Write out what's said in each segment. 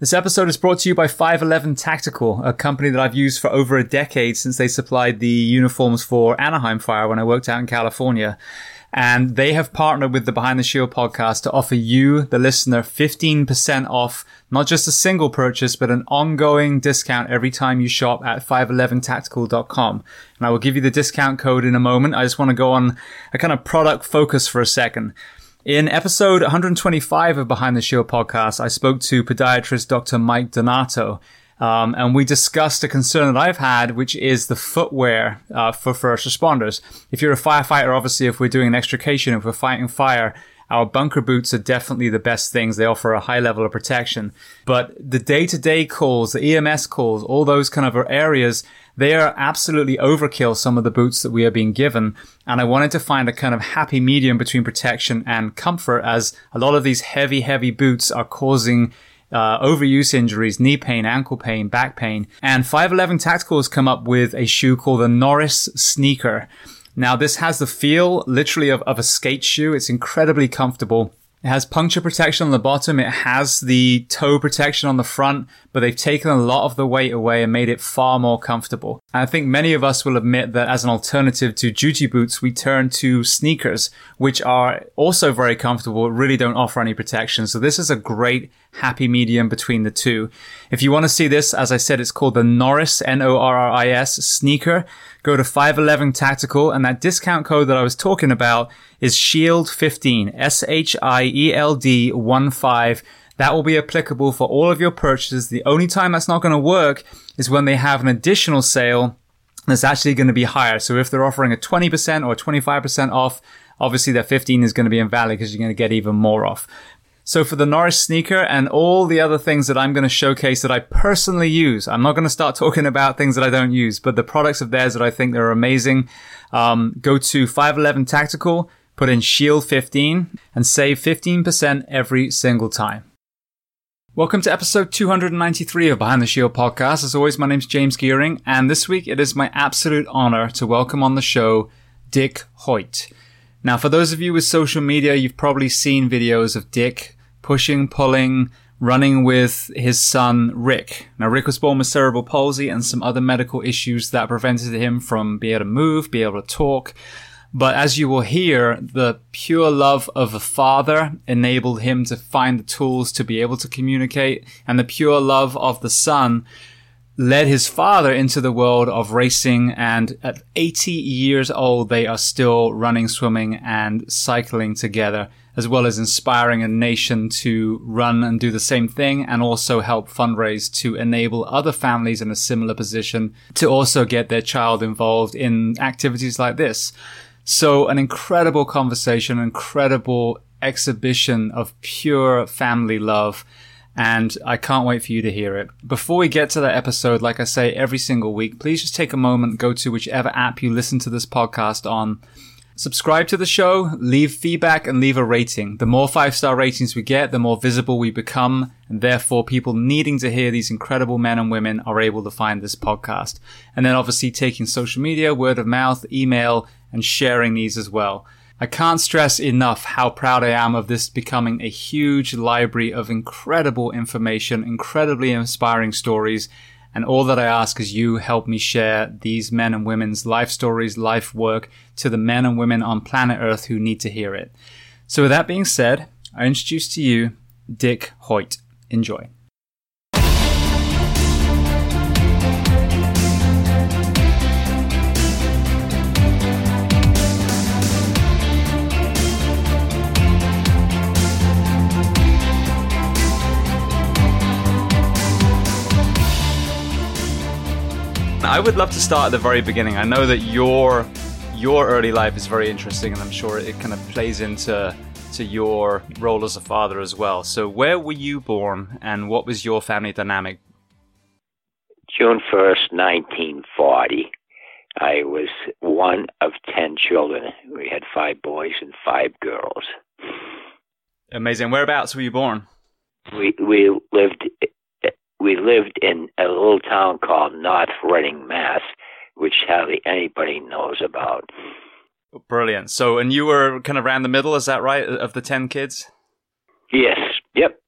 This episode is brought to you by 511 Tactical, a company that I've used for over a decade since they supplied the uniforms for Anaheim Fire when I worked out in California. And they have partnered with the Behind the Shield podcast to offer you, the listener, 15% off not just a single purchase, but an ongoing discount every time you shop at 511tactical.com. And I will give you the discount code in a moment. I just want to go on a kind of product focus for a second. In episode 125 of Behind the Shield podcast, I spoke to podiatrist Dr. Mike Donato. Um, and we discussed a concern that I've had, which is the footwear uh, for first responders. If you're a firefighter, obviously, if we're doing an extrication, if we're fighting fire, our bunker boots are definitely the best things. They offer a high level of protection. But the day to day calls, the EMS calls, all those kind of areas, they are absolutely overkill, some of the boots that we are being given. And I wanted to find a kind of happy medium between protection and comfort as a lot of these heavy, heavy boots are causing uh, overuse injuries, knee pain, ankle pain, back pain. And 511 Tactical has come up with a shoe called the Norris Sneaker. Now, this has the feel literally of, of a skate shoe. It's incredibly comfortable. It has puncture protection on the bottom. It has the toe protection on the front, but they've taken a lot of the weight away and made it far more comfortable. And I think many of us will admit that as an alternative to duty boots, we turn to sneakers, which are also very comfortable, really don't offer any protection. So this is a great happy medium between the two. If you want to see this, as I said, it's called the Norris, N-O-R-R-I-S sneaker. Go to 511 Tactical and that discount code that I was talking about is SHIELD15, S-H-I-E-L-D 1-5. That will be applicable for all of your purchases. The only time that's not going to work is when they have an additional sale that's actually going to be higher. So if they're offering a 20% or 25% off, obviously that 15 is going to be invalid because you're going to get even more off. So for the Norris sneaker and all the other things that I'm going to showcase that I personally use, I'm not going to start talking about things that I don't use, but the products of theirs that I think they're amazing. Um, go to 511 Tactical, put in Shield 15 and save 15% every single time. Welcome to episode 293 of Behind the Shield podcast. As always, my name's James Geering, and this week it is my absolute honor to welcome on the show Dick Hoyt. Now, for those of you with social media, you've probably seen videos of Dick pushing, pulling, running with his son Rick. Now, Rick was born with cerebral palsy and some other medical issues that prevented him from being able to move, be able to talk. But as you will hear, the pure love of a father enabled him to find the tools to be able to communicate, and the pure love of the son led his father into the world of racing. And at 80 years old, they are still running, swimming, and cycling together as well as inspiring a nation to run and do the same thing and also help fundraise to enable other families in a similar position to also get their child involved in activities like this. So an incredible conversation, incredible exhibition of pure family love. And I can't wait for you to hear it. Before we get to that episode, like I say every single week, please just take a moment, go to whichever app you listen to this podcast on Subscribe to the show, leave feedback, and leave a rating. The more five star ratings we get, the more visible we become, and therefore people needing to hear these incredible men and women are able to find this podcast. And then obviously taking social media, word of mouth, email, and sharing these as well. I can't stress enough how proud I am of this becoming a huge library of incredible information, incredibly inspiring stories, and all that I ask is you help me share these men and women's life stories, life work to the men and women on planet Earth who need to hear it. So with that being said, I introduce to you Dick Hoyt. Enjoy. I would love to start at the very beginning. I know that your your early life is very interesting, and I'm sure it kind of plays into to your role as a father as well. So, where were you born, and what was your family dynamic? June first, nineteen forty. I was one of ten children. We had five boys and five girls. Amazing. Whereabouts were you born? We we lived we lived in a little town called North Reading, Mass, which hardly anybody knows about. Brilliant. So, and you were kind of around the middle, is that right, of the 10 kids? Yes. Yep.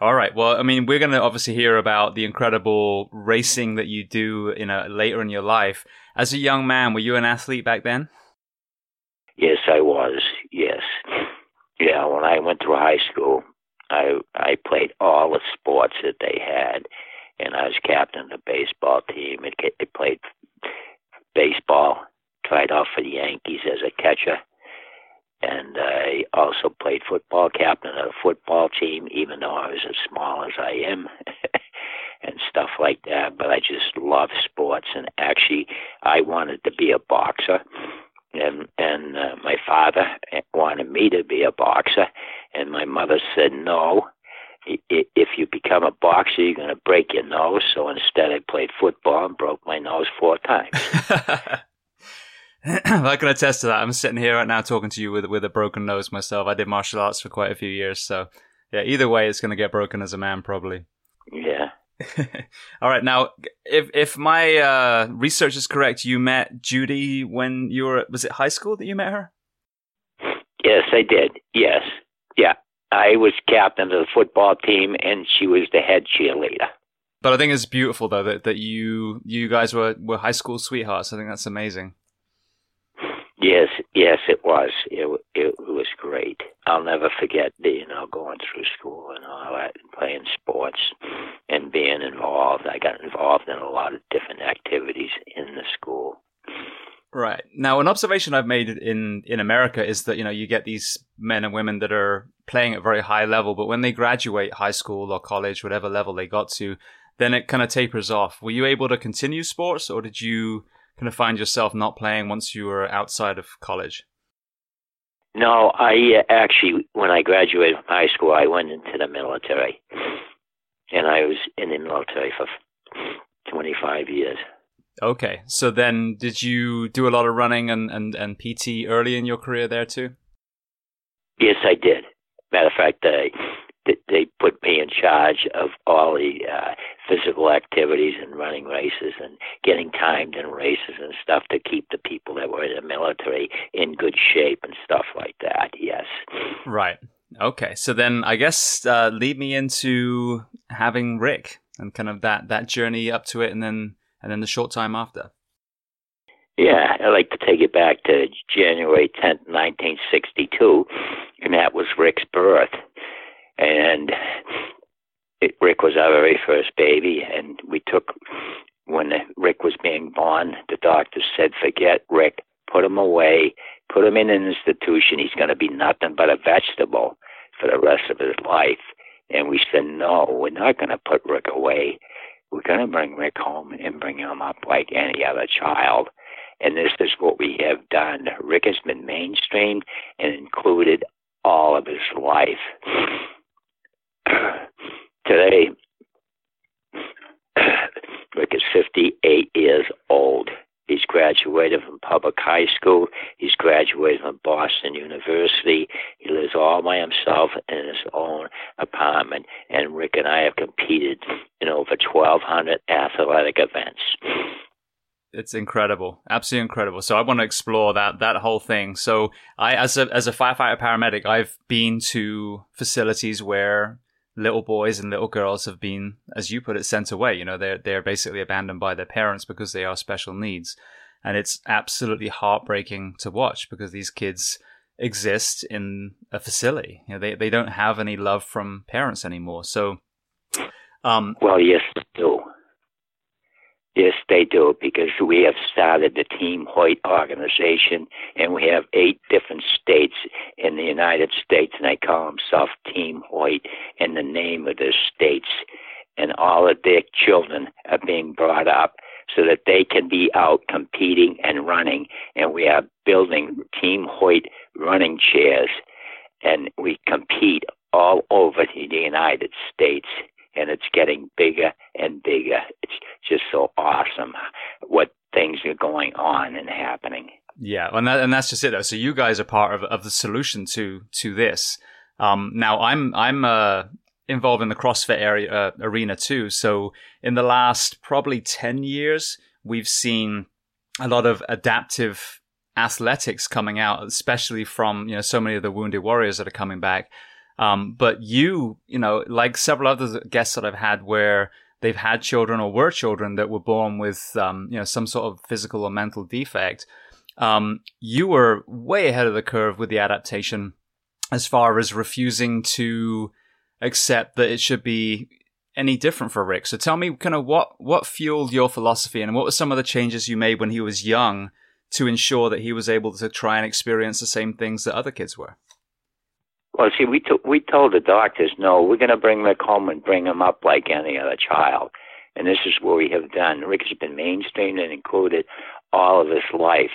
All right. Well, I mean, we're going to obviously hear about the incredible racing that you do in a later in your life. As a young man, were you an athlete back then? Yes, I was. Yes. Yeah, when I went through high school, I I played all the sports that they had, and I was captain of the baseball team. It, it played baseball, tried out for the Yankees as a catcher, and I also played football, captain of the football team, even though I was as small as I am. and stuff like that, but I just love sports. And actually, I wanted to be a boxer, and and uh, my father wanted me to be a boxer, and my mother said no. If you become a boxer, you're going to break your nose. So instead, I played football and broke my nose four times. I can attest to that. I'm sitting here right now talking to you with with a broken nose myself. I did martial arts for quite a few years, so yeah. Either way, it's going to get broken as a man, probably. Yeah. All right. Now, if if my uh, research is correct, you met Judy when you were was it high school that you met her? Yes, I did. Yes. Yeah. I was captain of the football team, and she was the head cheerleader. But I think it's beautiful though that, that you you guys were, were high school sweethearts. I think that's amazing. Yes, yes, it was. It it was great. I'll never forget, you know, going through school and all that, and playing sports being involved. I got involved in a lot of different activities in the school. Right now, an observation I've made in in America is that you know you get these men and women that are playing at very high level, but when they graduate high school or college, whatever level they got to, then it kind of tapers off. Were you able to continue sports, or did you kind of find yourself not playing once you were outside of college? No, I uh, actually, when I graduated from high school, I went into the military, and I was in the military for 25 years. Okay, so then did you do a lot of running and, and, and PT early in your career there too? Yes, I did. Matter of fact, I they put me in charge of all the uh, physical activities and running races and getting timed in races and stuff to keep the people that were in the military in good shape and stuff like that. Yes. Right. Okay. So then I guess uh, lead me into having Rick and kind of that that journey up to it, and then and then the short time after. Yeah, I'd like to take it back to January 10th, 1962, and that was Rick's birth and it, Rick was our very first baby, and we took when Rick was being born. The doctor said, "Forget Rick, put him away, put him in an institution. He's going to be nothing but a vegetable for the rest of his life." And we said, "No, we're not going to put Rick away. We're going to bring Rick home and bring him up like any other child." And this is what we have done. Rick has been mainstreamed and included all of his life. Today, Rick is 58 years old. He's graduated from public high school. He's graduated from Boston University. He lives all by himself in his own apartment. And Rick and I have competed in over 1,200 athletic events. It's incredible, absolutely incredible. So I want to explore that that whole thing. So I, as a as a firefighter paramedic, I've been to facilities where little boys and little girls have been, as you put it, sent away. You know, they're they're basically abandoned by their parents because they are special needs, and it's absolutely heartbreaking to watch because these kids exist in a facility. You know, they they don't have any love from parents anymore. So, um, well, yes, they do. Yes, they do, because we have started the Team Hoyt organization, and we have eight different states in the United States, and they call themselves Team Hoyt in the name of the states. And all of their children are being brought up so that they can be out competing and running. And we are building Team Hoyt running chairs, and we compete all over the United States and it's getting bigger and bigger. It's just so awesome what things are going on and happening. Yeah, and that, and that's just it. Though. So you guys are part of of the solution to to this. Um, now I'm I'm uh, involved in the CrossFit area uh, arena too. So in the last probably ten years, we've seen a lot of adaptive athletics coming out, especially from you know so many of the wounded warriors that are coming back. Um, but you, you know, like several other guests that I've had where they've had children or were children that were born with, um, you know, some sort of physical or mental defect. Um, you were way ahead of the curve with the adaptation as far as refusing to accept that it should be any different for Rick. So tell me kind of what, what fueled your philosophy and what were some of the changes you made when he was young to ensure that he was able to try and experience the same things that other kids were? Well, see, we to, we told the doctors, no, we're going to bring Rick home and bring him up like any other child, and this is what we have done. Rick has been mainstreamed and included all of his life,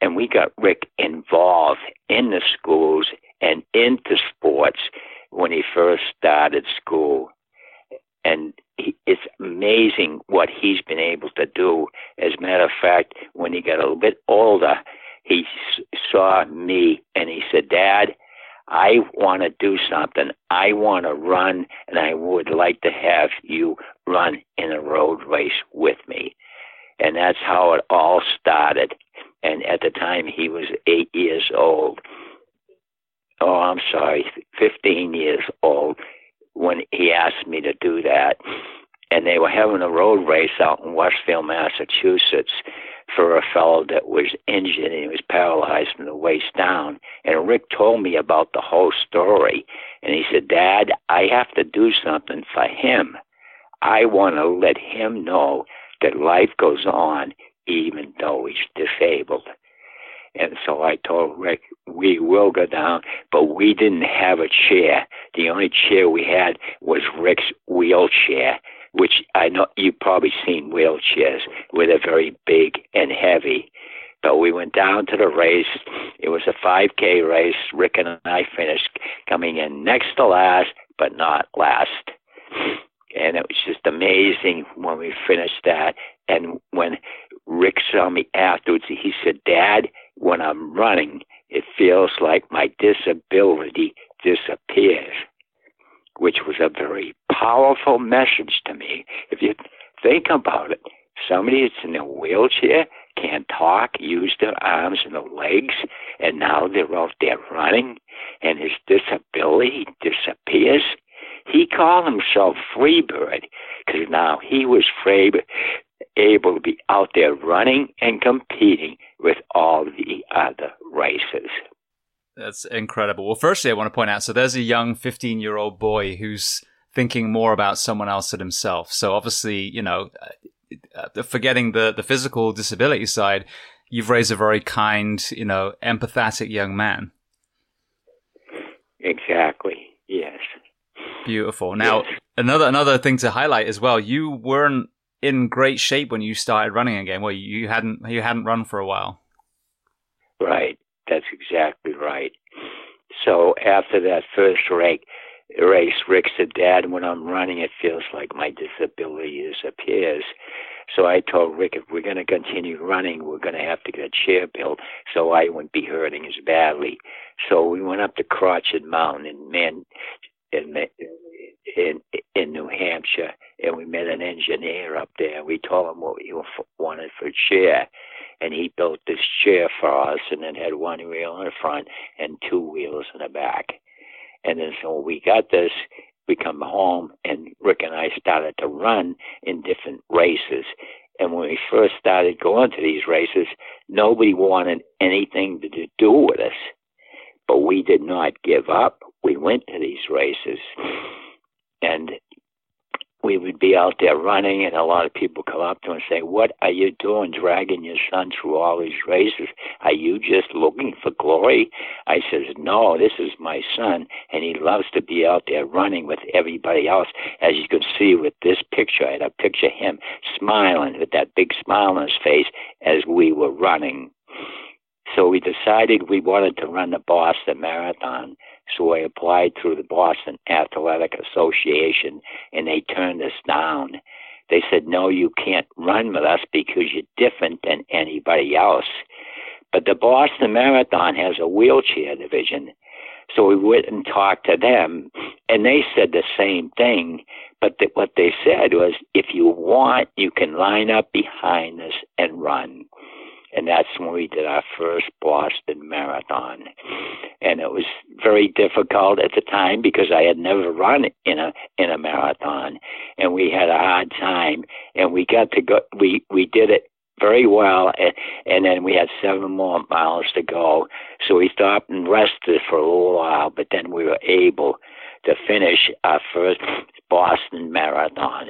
and we got Rick involved in the schools and into sports when he first started school, and he, it's amazing what he's been able to do. As a matter of fact, when he got a little bit older, he s- saw me and he said, "Dad." I want to do something. I want to run, and I would like to have you run in a road race with me. And that's how it all started. And at the time, he was eight years old. Oh, I'm sorry, 15 years old when he asked me to do that. And they were having a road race out in Westfield, Massachusetts for a fellow that was injured and he was paralyzed from the waist down. And Rick told me about the whole story. And he said, Dad, I have to do something for him. I want to let him know that life goes on even though he's disabled. And so I told Rick, we will go down, but we didn't have a chair. The only chair we had was Rick's wheelchair which I know you've probably seen wheelchairs where they're very big and heavy. But we went down to the race. It was a 5K race. Rick and I finished coming in next to last, but not last. And it was just amazing when we finished that. And when Rick saw me afterwards, he said, Dad, when I'm running, it feels like my disability disappears which was a very powerful message to me. If you think about it, somebody that's in a wheelchair can't talk, use their arms and their legs, and now they're out there running, and his disability disappears. He called himself Freebird because now he was free, able to be out there running and competing with all the other races. That's incredible. Well, firstly, I want to point out so there's a young 15 year old boy who's thinking more about someone else than himself. So obviously, you know, uh, uh, forgetting the, the physical disability side, you've raised a very kind, you know, empathetic young man. Exactly. Yes. Beautiful. Now, yes. another another thing to highlight as well. You weren't in great shape when you started running again. Well, you hadn't you hadn't run for a while. Right. Exactly right. So after that first race, race, Rick said, Dad, when I'm running, it feels like my disability disappears. So I told Rick, if we're going to continue running, we're going to have to get a chair built so I wouldn't be hurting as badly. So we went up to Crotched Mountain in in, in in New Hampshire, and we met an engineer up there. We told him what we wanted for a chair, and he built this chair for us, and then had one wheel in the front and two wheels in the back. And then so we got this, we come home, and Rick and I started to run in different races. And when we first started going to these races, nobody wanted anything to do with us. But we did not give up. We went to these races. And we would be out there running, and a lot of people come up to and say, "What are you doing, dragging your son through all these races? Are you just looking for glory?" I says, "No, this is my son, and he loves to be out there running with everybody else. As you can see with this picture, I had a picture of him smiling with that big smile on his face as we were running." So we decided we wanted to run the Boston Marathon. So I applied through the Boston Athletic Association and they turned us down. They said, no, you can't run with us because you're different than anybody else. But the Boston Marathon has a wheelchair division. So we went and talked to them, and they said the same thing. But the, what they said was, if you want, you can line up behind us and run. And that's when we did our first Boston Marathon. And it was very difficult at the time because I had never run in a in a marathon, and we had a hard time. And we got to go. We we did it very well, and, and then we had seven more miles to go. So we stopped and rested for a little while, but then we were able to finish our first Boston Marathon.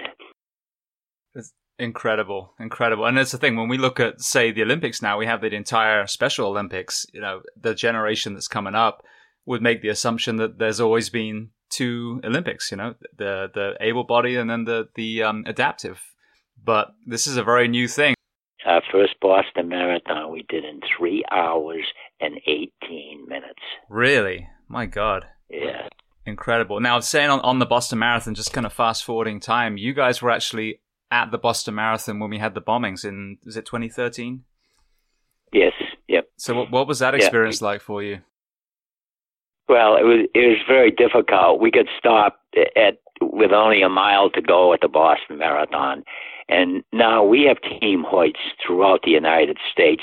Incredible, incredible. And that's the thing when we look at, say, the Olympics now, we have the entire Special Olympics. You know, the generation that's coming up would make the assumption that there's always been two Olympics. You know, the the able body and then the the um, adaptive. But this is a very new thing. Our first Boston Marathon we did in three hours and eighteen minutes. Really, my God. Yeah. Incredible. Now, saying on, on the Boston Marathon, just kind of fast forwarding time, you guys were actually at the Boston Marathon when we had the bombings in was it 2013? Yes. Yep. So what what was that experience like for you? Well, it was it was very difficult. We got stopped at with only a mile to go at the Boston Marathon, and now we have Team Hoyts throughout the United States.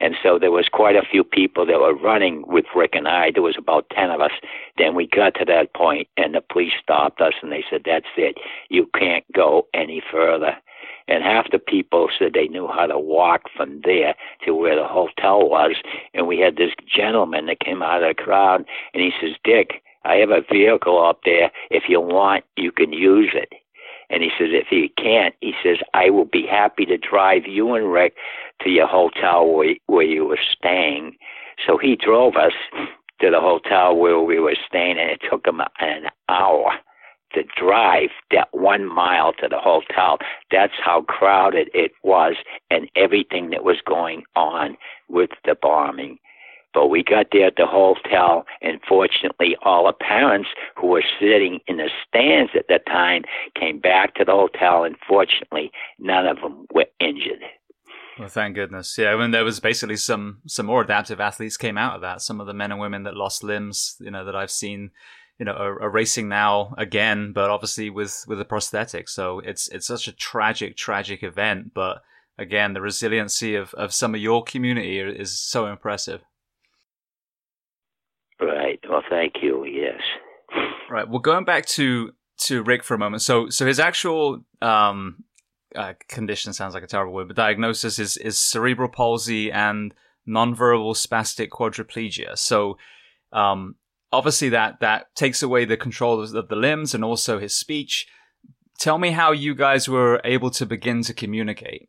And so there was quite a few people that were running with Rick and I. There was about 10 of us. Then we got to that point and the police stopped us and they said, that's it. You can't go any further. And half the people said they knew how to walk from there to where the hotel was. And we had this gentleman that came out of the crowd and he says, Dick, I have a vehicle up there. If you want, you can use it. And he says, if you can't, he says, I will be happy to drive you and Rick to your hotel where, where you were staying. So he drove us to the hotel where we were staying, and it took him an hour to drive that one mile to the hotel. That's how crowded it was and everything that was going on with the bombing. But we got there at the hotel, and fortunately, all the parents who were sitting in the stands at the time came back to the hotel, and fortunately, none of them were injured. Well, thank goodness. Yeah, I mean, there was basically some some more adaptive athletes came out of that. Some of the men and women that lost limbs, you know, that I've seen, you know, are, are racing now again, but obviously with with a prosthetic. So it's it's such a tragic, tragic event. But again, the resiliency of of some of your community is so impressive. Right. Well, thank you. Yes. Right. Well, going back to to Rick for a moment. So, so his actual um, uh, condition sounds like a terrible word, but diagnosis is is cerebral palsy and nonverbal spastic quadriplegia. So, um, obviously that that takes away the control of the limbs and also his speech. Tell me how you guys were able to begin to communicate.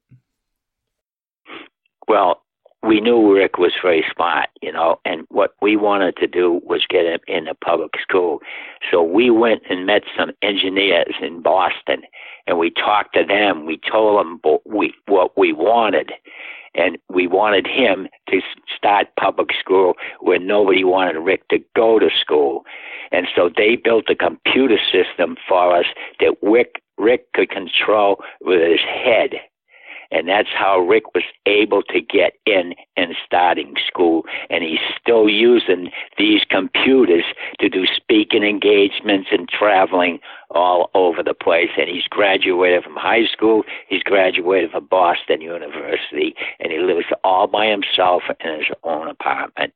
Well, we knew Rick was very smart, you know, and what we wanted to do was get him in a public school. So we went and met some engineers in Boston, and we talked to them. We told them what we, wanted, and we wanted him to start public school where nobody wanted Rick to go to school. And so they built a computer system for us that Rick, Rick could control with his head and that's how Rick was able to get in and starting school. And he's still using these computers to do speaking engagements and traveling all over the place. And he's graduated from high school, he's graduated from Boston University, and he lives all by himself in his own apartment.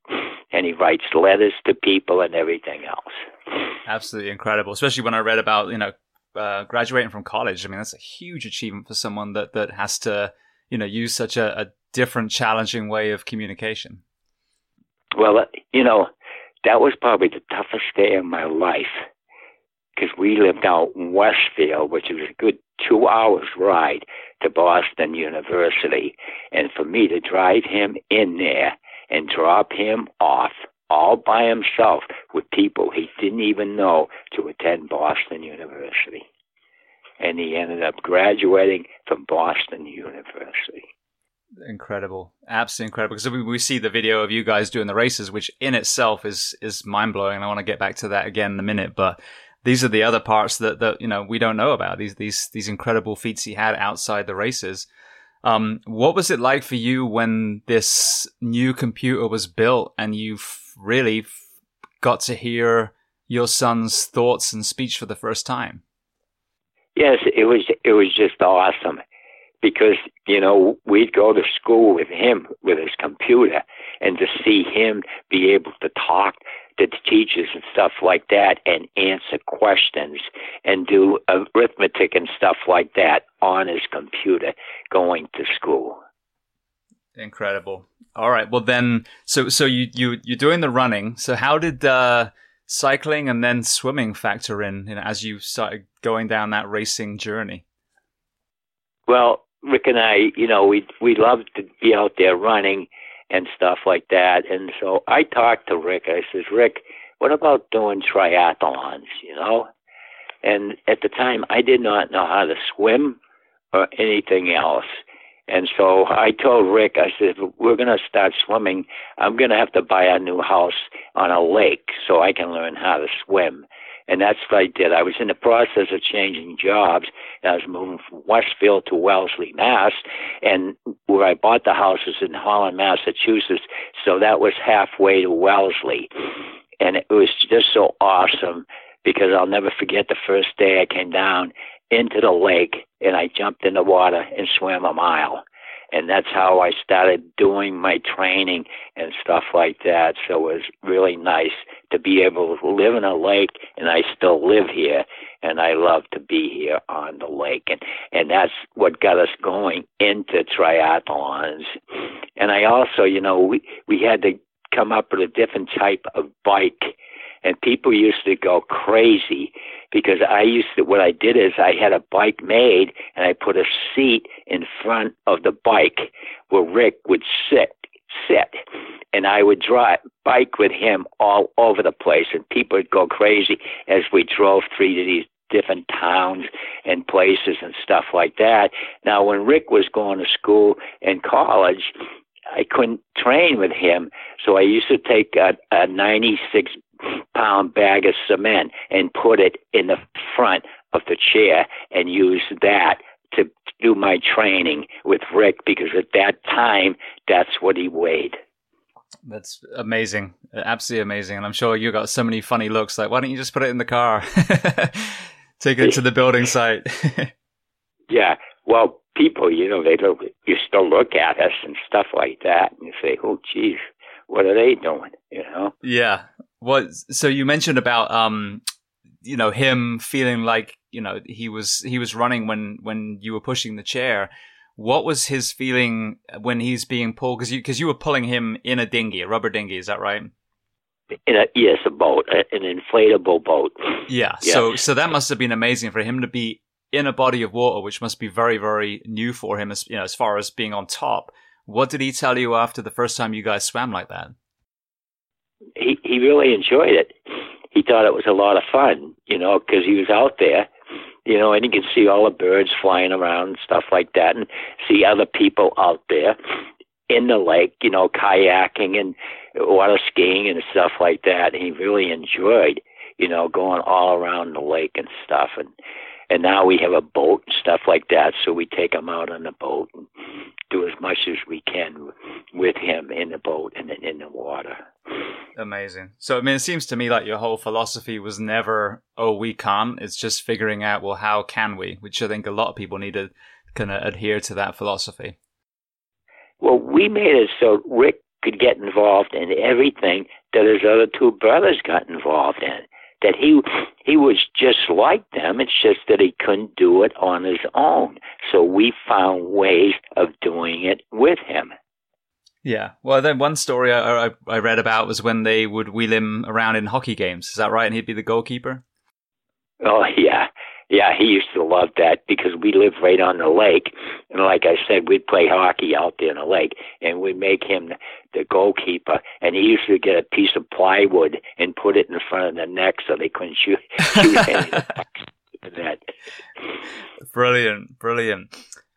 And he writes letters to people and everything else. Absolutely incredible, especially when I read about, you know, uh, graduating from college. I mean, that's a huge achievement for someone that that has to, you know, use such a, a different, challenging way of communication. Well, uh, you know, that was probably the toughest day of my life because we lived out in Westfield, which was a good two hours ride to Boston University, and for me to drive him in there and drop him off all by himself with people he didn't even know to attend Boston University. And he ended up graduating from Boston University. Incredible, absolutely incredible. Because we, we see the video of you guys doing the races, which in itself is is mind blowing. I want to get back to that again in a minute, but these are the other parts that that you know we don't know about. These these these incredible feats he had outside the races. Um, what was it like for you when this new computer was built and you really got to hear your son's thoughts and speech for the first time. Yes, it was it was just awesome because you know we'd go to school with him with his computer and to see him be able to talk to the teachers and stuff like that and answer questions and do arithmetic and stuff like that on his computer going to school incredible all right well then so so you you you're doing the running so how did uh cycling and then swimming factor in you know, as you started going down that racing journey well Rick and I, you know, we we love to be out there running and stuff like that. And so I talked to Rick. I says, Rick, what about doing triathlons? You know, and at the time I did not know how to swim or anything else. And so I told Rick, I said, we're going to start swimming. I'm going to have to buy a new house on a lake so I can learn how to swim. And that's what I did. I was in the process of changing jobs. And I was moving from Westfield to Wellesley, Mass. And where I bought the house was in Holland, Massachusetts. So that was halfway to Wellesley. And it was just so awesome because I'll never forget the first day I came down into the lake and I jumped in the water and swam a mile and that's how I started doing my training and stuff like that. So it was really nice to be able to live in a lake, and I still live here, and I love to be here on the lake, and and that's what got us going into triathlons. And I also, you know, we we had to come up with a different type of bike and people used to go crazy because I used to what I did is I had a bike made and I put a seat in front of the bike where Rick would sit sit. And I would drive bike with him all over the place. And people would go crazy as we drove through these different towns and places and stuff like that. Now when Rick was going to school and college I couldn't train with him, so I used to take a, a 96 pound bag of cement and put it in the front of the chair and use that to do my training with Rick because at that time that's what he weighed. That's amazing. Absolutely amazing. And I'm sure you got so many funny looks like, why don't you just put it in the car? Take it to the building site. yeah. Well, people, you know, they don't, you still look at us and stuff like that and you say, oh, geez, what are they doing? You know? Yeah. What? So you mentioned about um, you know, him feeling like you know he was he was running when when you were pushing the chair. What was his feeling when he's being pulled? Because you because you were pulling him in a dinghy, a rubber dinghy. Is that right? In a, yes, a boat, an inflatable boat. Yeah. Yes. So so that must have been amazing for him to be in a body of water, which must be very very new for him. As you know, as far as being on top. What did he tell you after the first time you guys swam like that? He he really enjoyed it. He thought it was a lot of fun, you know, because he was out there, you know, and he could see all the birds flying around and stuff like that, and see other people out there in the lake, you know, kayaking and water skiing and stuff like that. He really enjoyed, you know, going all around the lake and stuff. And and now we have a boat and stuff like that, so we take him out on the boat and do as much as we can with him in the boat and in the water. Amazing. So, I mean, it seems to me like your whole philosophy was never, oh, we can't. It's just figuring out, well, how can we? Which I think a lot of people need to kind of adhere to that philosophy. Well, we made it so Rick could get involved in everything that his other two brothers got involved in that he he was just like them. It's just that he couldn't do it on his own. So we found ways of doing it with him. Yeah. Well, then one story I, I, I read about was when they would wheel him around in hockey games. Is that right? And he'd be the goalkeeper. Oh yeah, yeah, he used to love that because we live right on the lake, and like I said, we'd play hockey out there in the lake, and we'd make him the goalkeeper, and he used to get a piece of plywood and put it in front of the net so they couldn't shoot, shoot that. Brilliant, brilliant.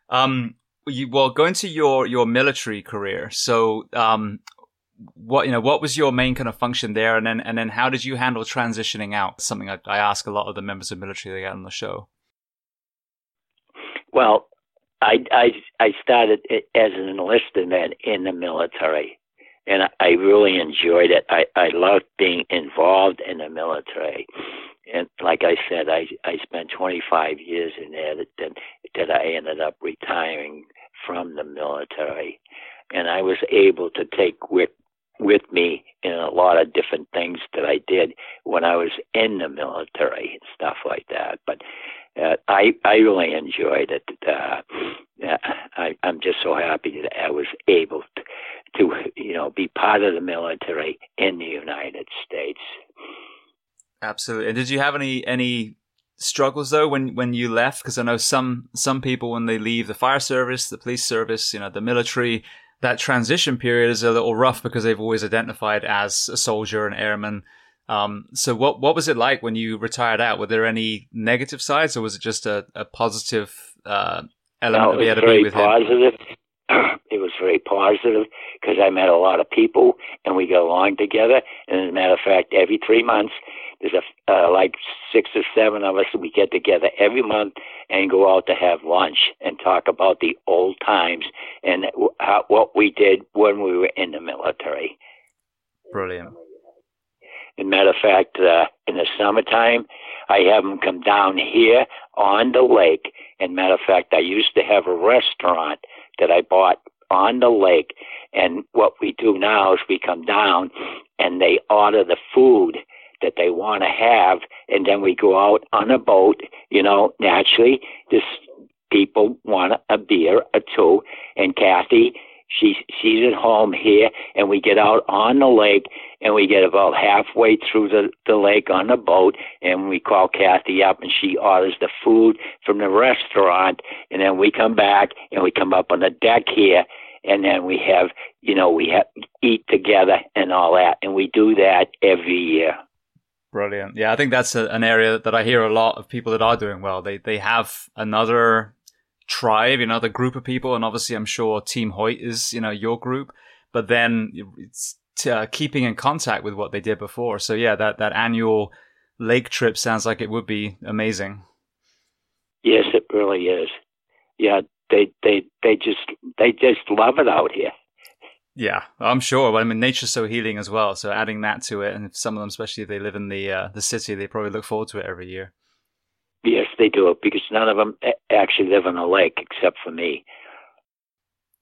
Um, you, well, going to your your military career, so um, what you know what was your main kind of function there and then and then how did you handle transitioning out something I, I ask a lot of the members of military that get on the show well i i i started as an enlisted man in the military and i really enjoyed it. I i loved being involved in the military. And like i said i i spent 25 years in there then that I ended up retiring from the military, and I was able to take with with me in a lot of different things that I did when I was in the military and stuff like that. But uh, I I really enjoyed it. Uh, I, I'm just so happy that I was able to, to you know be part of the military in the United States. Absolutely. And did you have any any struggles though when when you left? Because I know some some people when they leave the fire service, the police service, you know, the military, that transition period is a little rough because they've always identified as a soldier, an airman. Um, so what what was it like when you retired out? Were there any negative sides, or was it just a, a positive uh, element no, to be able to be with positive. him? it was very positive because I met a lot of people and we got along together. And as a matter of fact, every three months there's a uh, like six or seven of us. We get together every month and go out to have lunch and talk about the old times and how, what we did when we were in the military. Brilliant. As a matter of fact, uh, in the summertime, I have them come down here on the lake. And matter of fact, I used to have a restaurant that I bought on the lake. And what we do now is we come down and they order the food that they want to have, and then we go out on a boat. You know, naturally, this people want a beer or two, and Kathy, she's she's at home here, and we get out on the lake, and we get about halfway through the the lake on the boat, and we call Kathy up, and she orders the food from the restaurant, and then we come back, and we come up on the deck here, and then we have you know we have eat together and all that and we do that every year Brilliant. Yeah, I think that's a, an area that I hear a lot of people that are doing well. They they have another tribe, another group of people, and obviously, I'm sure Team Hoyt is you know your group. But then it's uh, keeping in contact with what they did before. So yeah, that that annual lake trip sounds like it would be amazing. Yes, it really is. Yeah, they they they just they just love it out here. Yeah, I'm sure. But I mean, nature's so healing as well. So adding that to it, and some of them, especially if they live in the uh, the city, they probably look forward to it every year. Yes, they do, because none of them actually live on a lake except for me.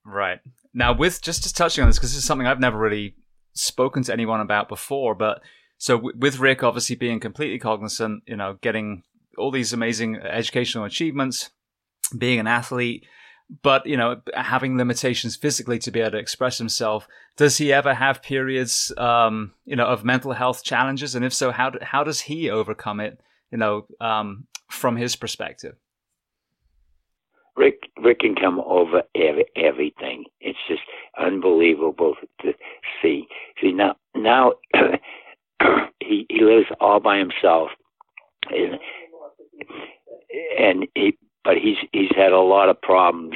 Right now, with just just touching on this, because this is something I've never really spoken to anyone about before. But so with Rick, obviously being completely cognizant, you know, getting all these amazing educational achievements, being an athlete but you know having limitations physically to be able to express himself does he ever have periods um, you know of mental health challenges and if so how do, how does he overcome it you know um, from his perspective? Rick rick can come over every, everything. It's just unbelievable to see. See now now he he lives all by himself. And, and he but he's he's had a lot of problems,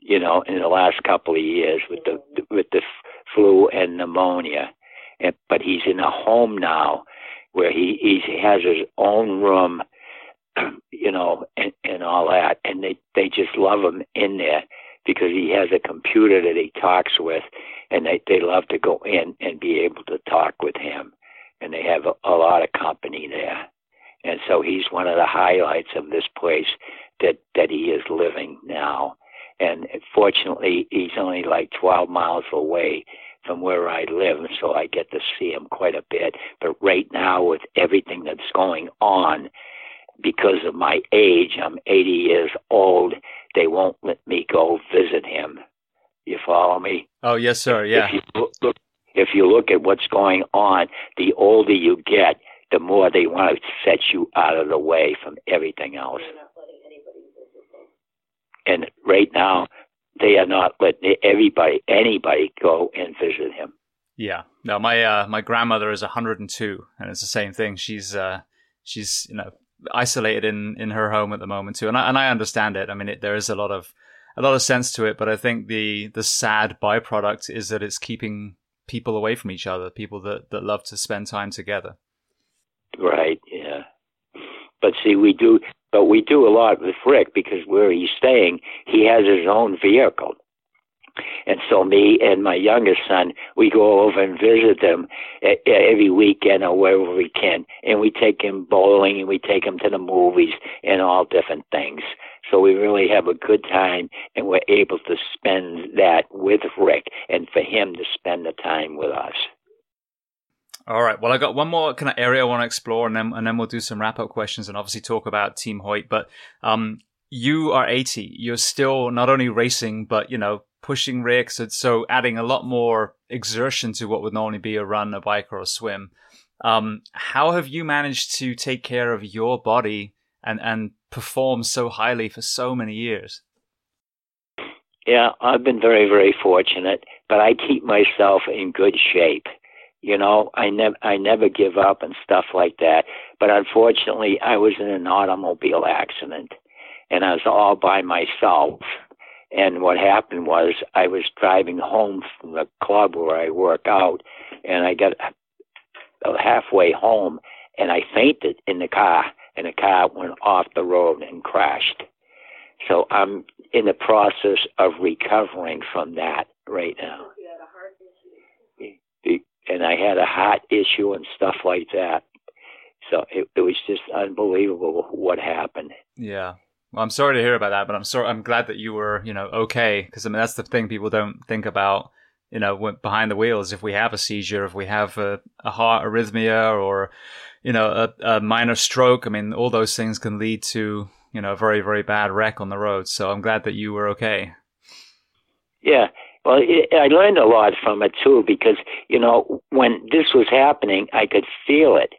you know, in the last couple of years with the with the flu and pneumonia. And, but he's in a home now where he he has his own room, you know, and, and all that, and they they just love him in there because he has a computer that he talks with, and they they love to go in and be able to talk with him, and they have a, a lot of company there. And so he's one of the highlights of this place that that he is living now. And fortunately, he's only like 12 miles away from where I live, so I get to see him quite a bit. But right now, with everything that's going on, because of my age, I'm 80 years old. They won't let me go visit him. You follow me? Oh yes, sir. Yeah. If you look, if you look at what's going on, the older you get, the more they want to set you out of the way from everything else and right now they are not letting everybody, anybody, go and visit him. Yeah, no, my uh, my grandmother is 102, and it's the same thing. She's uh, she's you know isolated in in her home at the moment too, and I and I understand it. I mean, it, there is a lot of a lot of sense to it, but I think the the sad byproduct is that it's keeping people away from each other, people that that love to spend time together. Right. Yeah. But see, we do but we do a lot with Rick because where he's staying, he has his own vehicle. And so me and my youngest son, we go over and visit them every weekend or wherever we can. And we take him bowling and we take him to the movies and all different things. So we really have a good time and we're able to spend that with Rick and for him to spend the time with us. All right. Well, I got one more kind of area I want to explore, and then and then we'll do some wrap up questions and obviously talk about Team Hoyt. But um, you are 80. You're still not only racing, but you know pushing Rick, so, so adding a lot more exertion to what would normally be a run, a bike, or a swim. Um, how have you managed to take care of your body and and perform so highly for so many years? Yeah, I've been very very fortunate, but I keep myself in good shape. You know, I never I never give up and stuff like that. But unfortunately, I was in an automobile accident, and I was all by myself. And what happened was I was driving home from the club where I work out, and I got halfway home, and I fainted in the car, and the car went off the road and crashed. So I'm in the process of recovering from that right now and I had a heart issue and stuff like that. So it, it was just unbelievable what happened. Yeah. Well, I'm sorry to hear about that, but I'm sorry. I'm glad that you were, you know, okay. Because I mean, that's the thing people don't think about. You know, behind the wheels, if we have a seizure, if we have a, a heart arrhythmia, or you know, a, a minor stroke, I mean, all those things can lead to you know a very very bad wreck on the road. So I'm glad that you were okay. Yeah, well, it, I learned a lot from it too because you know when this was happening, I could feel it,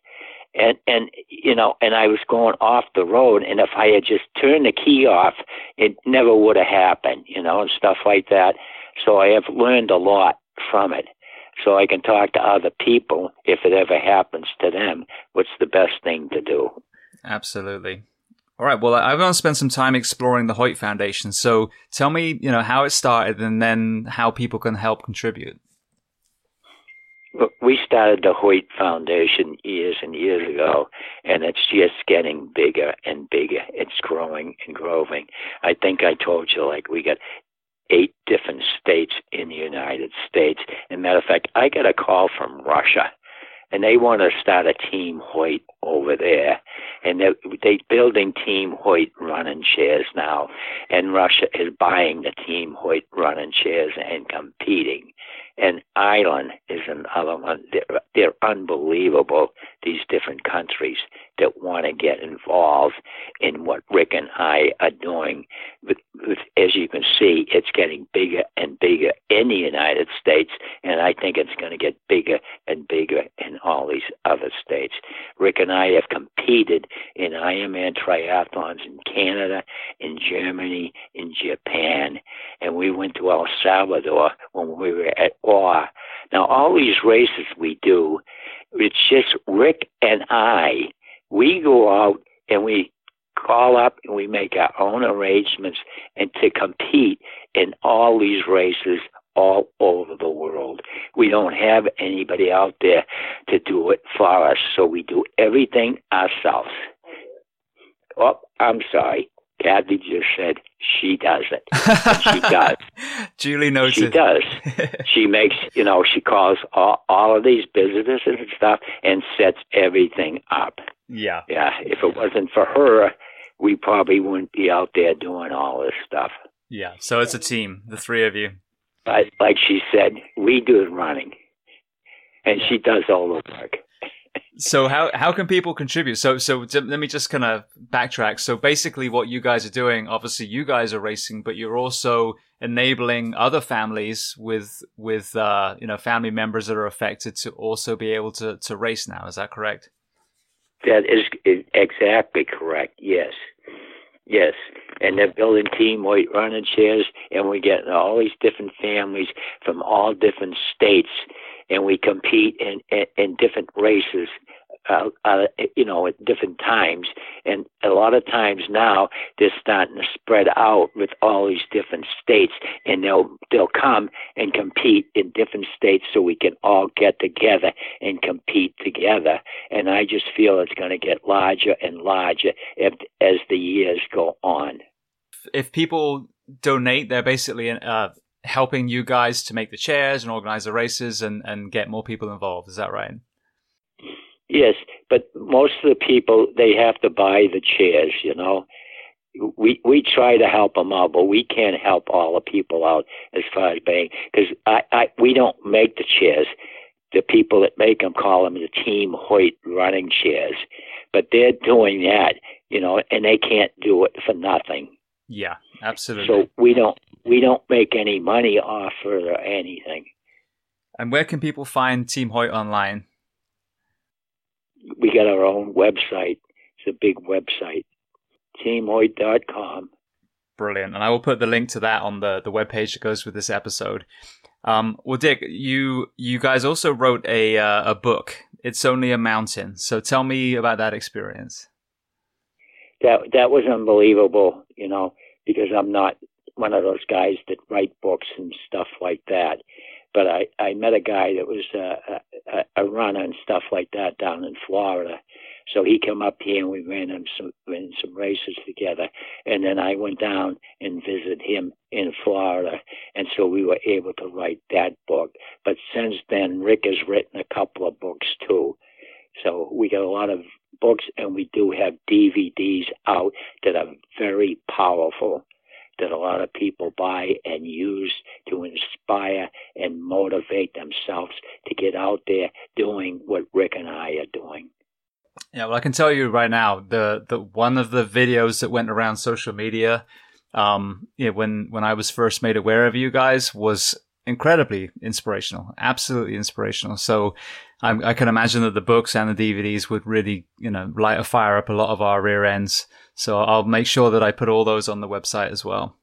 and and you know, and I was going off the road, and if I had just turned the key off, it never would have happened, you know, and stuff like that. So I have learned a lot from it. So I can talk to other people if it ever happens to them. What's the best thing to do? Absolutely. All right. Well, I want to spend some time exploring the Hoyt Foundation. So tell me, you know, how it started and then how people can help contribute. We started the Hoyt Foundation years and years ago, and it's just getting bigger and bigger. It's growing and growing. I think I told you, like, we got eight different states in the United States. And matter of fact, I got a call from Russia and they want to start a team Hoyt over there, and they're, they're building Team Hoyt running chairs now, and Russia is buying the Team Hoyt running chairs and competing. And Island is another one. They're, they're unbelievable, these different countries that want to get involved in what Rick and I are doing. With, with, as you can see, it's getting bigger and bigger in the United States, and I think it's going to get bigger and bigger in all these other states. Rick and I have competed in Ironman triathlons in Canada, in Germany, in Japan, and we went to El Salvador when we were at war. Now, all these races we do, it's just Rick and I. We go out and we call up and we make our own arrangements and to compete in all these races all over the world. We don't have anybody out there to do it for us, so we do everything ourselves. Oh, I'm sorry. Kathy just said she does it. she does. Julie knows She does. she makes, you know, she calls all, all of these businesses and stuff and sets everything up. Yeah. Yeah. If it wasn't for her, we probably wouldn't be out there doing all this stuff. Yeah. So it's a team, the three of you. But like she said, we do the running, and she does all the work so how how can people contribute? So so let me just kind of backtrack. So basically, what you guys are doing, obviously, you guys are racing, but you're also enabling other families with with uh, you know family members that are affected to also be able to to race now. Is that correct? That is exactly correct. Yes, yes. And they're building team Hoyt running chairs, and we get all these different families from all different states and we compete in, in, in different races uh, uh, you know, at different times. And a lot of times now they're starting to spread out with all these different states, and they'll they'll come and compete in different states so we can all get together and compete together. And I just feel it's going to get larger and larger if, as the years go on. If people donate, they're basically uh, helping you guys to make the chairs and organize the races and, and get more people involved. Is that right? Yes, but most of the people they have to buy the chairs. You know, we we try to help them out, but we can't help all the people out as far as paying because I, I we don't make the chairs. The people that make them call them the Team Hoyt running chairs, but they're doing that, you know, and they can't do it for nothing. Yeah, absolutely. So we don't we don't make any money off or anything. And where can people find Team Hoyt online? We got our own website. It's a big website teamhoyt.com. Brilliant. And I will put the link to that on the, the webpage that goes with this episode. Um, well, Dick, you you guys also wrote a uh, a book. It's only a mountain. So tell me about that experience. That that was unbelievable, you know, because I'm not one of those guys that write books and stuff like that. But I I met a guy that was uh, a, a runner and stuff like that down in Florida, so he came up here and we ran him some ran some races together. And then I went down and visited him in Florida, and so we were able to write that book. But since then, Rick has written a couple of books too. So we got a lot of books, and we do have DVDs out that are very powerful that a lot of people buy and use to inspire and motivate themselves to get out there doing what Rick and I are doing. Yeah, well, I can tell you right now, the the one of the videos that went around social media, um, yeah, when when I was first made aware of you guys was incredibly inspirational, absolutely inspirational. So I, I can imagine that the books and the DVDs would really, you know, light a fire up a lot of our rear ends. So I'll make sure that I put all those on the website as well.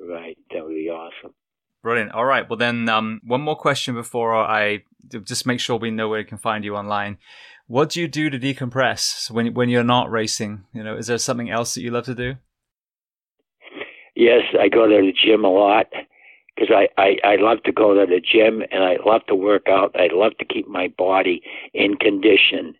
Right, that would be awesome. Brilliant. All right. Well, then, um, one more question before I just make sure we know where we can find you online what do you do to decompress when when you're not racing? You know, is there something else that you love to do? Yes, I go to the gym a lot because I, I I love to go to the gym and I love to work out. I love to keep my body in condition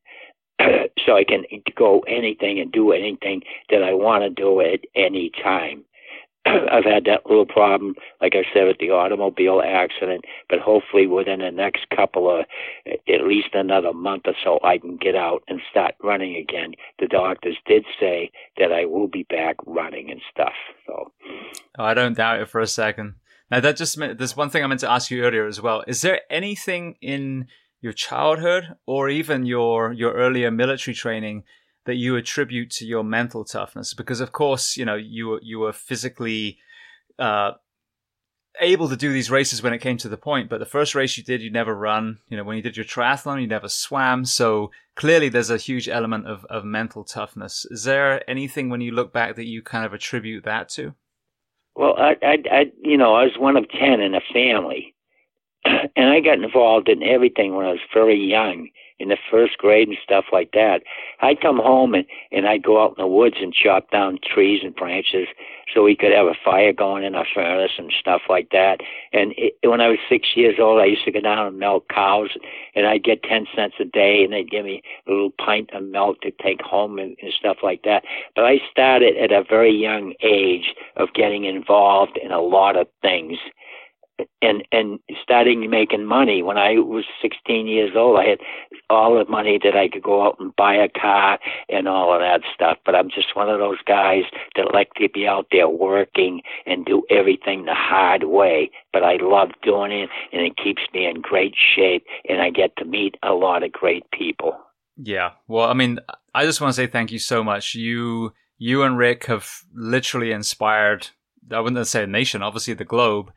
so I can go anything and do anything that I want to do at any time. I've had that little problem, like I said, with the automobile accident, but hopefully within the next couple of, at least another month or so, I can get out and start running again. The doctors did say that I will be back running and stuff. So, oh, I don't doubt it for a second. Now that just meant there's one thing I meant to ask you earlier as well. Is there anything in your childhood or even your your earlier military training that you attribute to your mental toughness? Because of course, you know, you were, you were physically uh, able to do these races when it came to the point, but the first race you did, you never run. You know, when you did your triathlon, you never swam. So clearly, there's a huge element of, of mental toughness. Is there anything when you look back that you kind of attribute that to? Well, I, I, I you know, I was one of ten in a family, and I got involved in everything when I was very young in the first grade and stuff like that. I'd come home and, and I'd go out in the woods and chop down trees and branches so we could have a fire going in our furnace and stuff like that. And it, when I was six years old, I used to go down and milk cows, and I'd get ten cents a day, and they'd give me a little pint of milk to take home and, and stuff like that. But I started at a very young age of getting involved in a lot of things and and starting making money when I was 16 years old. I had all the money that I could go out and buy a car and all of that stuff. But I'm just one of those guys that like to be out there working and do everything the hard way. But I love doing it, and it keeps me in great shape, and I get to meet a lot of great people. Yeah, well, I mean, I just want to say thank you so much. You you and Rick have literally inspired. I wouldn't say a nation, obviously the globe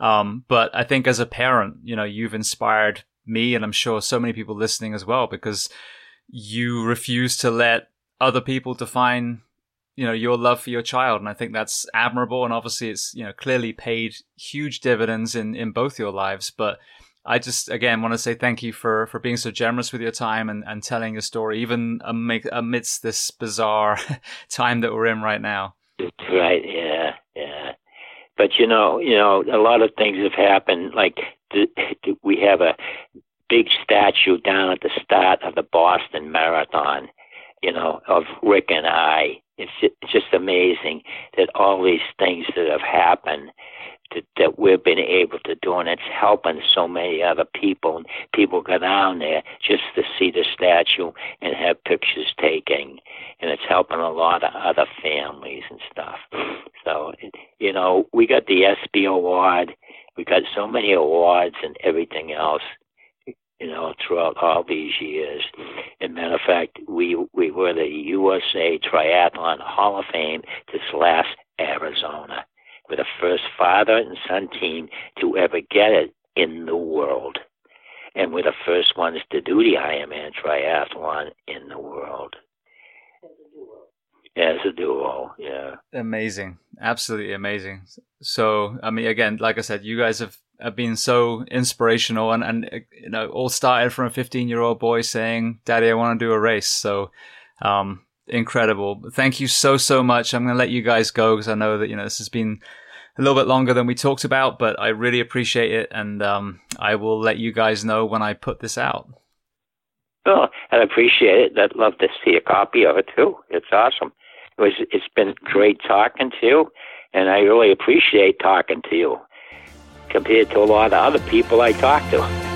um, but I think as a parent, you know, you've inspired me and I'm sure so many people listening as well because you refuse to let other people define, you know, your love for your child. And I think that's admirable. And obviously it's, you know, clearly paid huge dividends in, in both your lives. But I just, again, want to say thank you for, for being so generous with your time and, and telling your story, even amidst this bizarre time that we're in right now. Right. But you know, you know, a lot of things have happened. Like the, we have a big statue down at the start of the Boston Marathon. You know, of Rick and I. It's just amazing that all these things that have happened that, that we've been able to do, and it's helping so many other people. And people go down there just to see the statue and have pictures taken, and it's helping a lot of other families and stuff. So, you know, we got the ESPY award. We got so many awards and everything else you know, throughout all these years. As matter of fact, we we were the USA Triathlon Hall of Fame this last Arizona. We're the first father and son team to ever get it in the world. And we're the first ones to do the Ironman triathlon in the world. As a duo, yeah. Amazing. Absolutely amazing. So, I mean, again, like I said, you guys have have been so inspirational and, and you know all started from a 15 year old boy saying daddy i want to do a race so um, incredible. Thank you so so much. I'm going to let you guys go because i know that you know this has been a little bit longer than we talked about but i really appreciate it and um, i will let you guys know when i put this out. Well i appreciate it. I'd love to see a copy of it too. It's awesome. It was it's been great talking to you and i really appreciate talking to you compared to a lot of other people I talk to.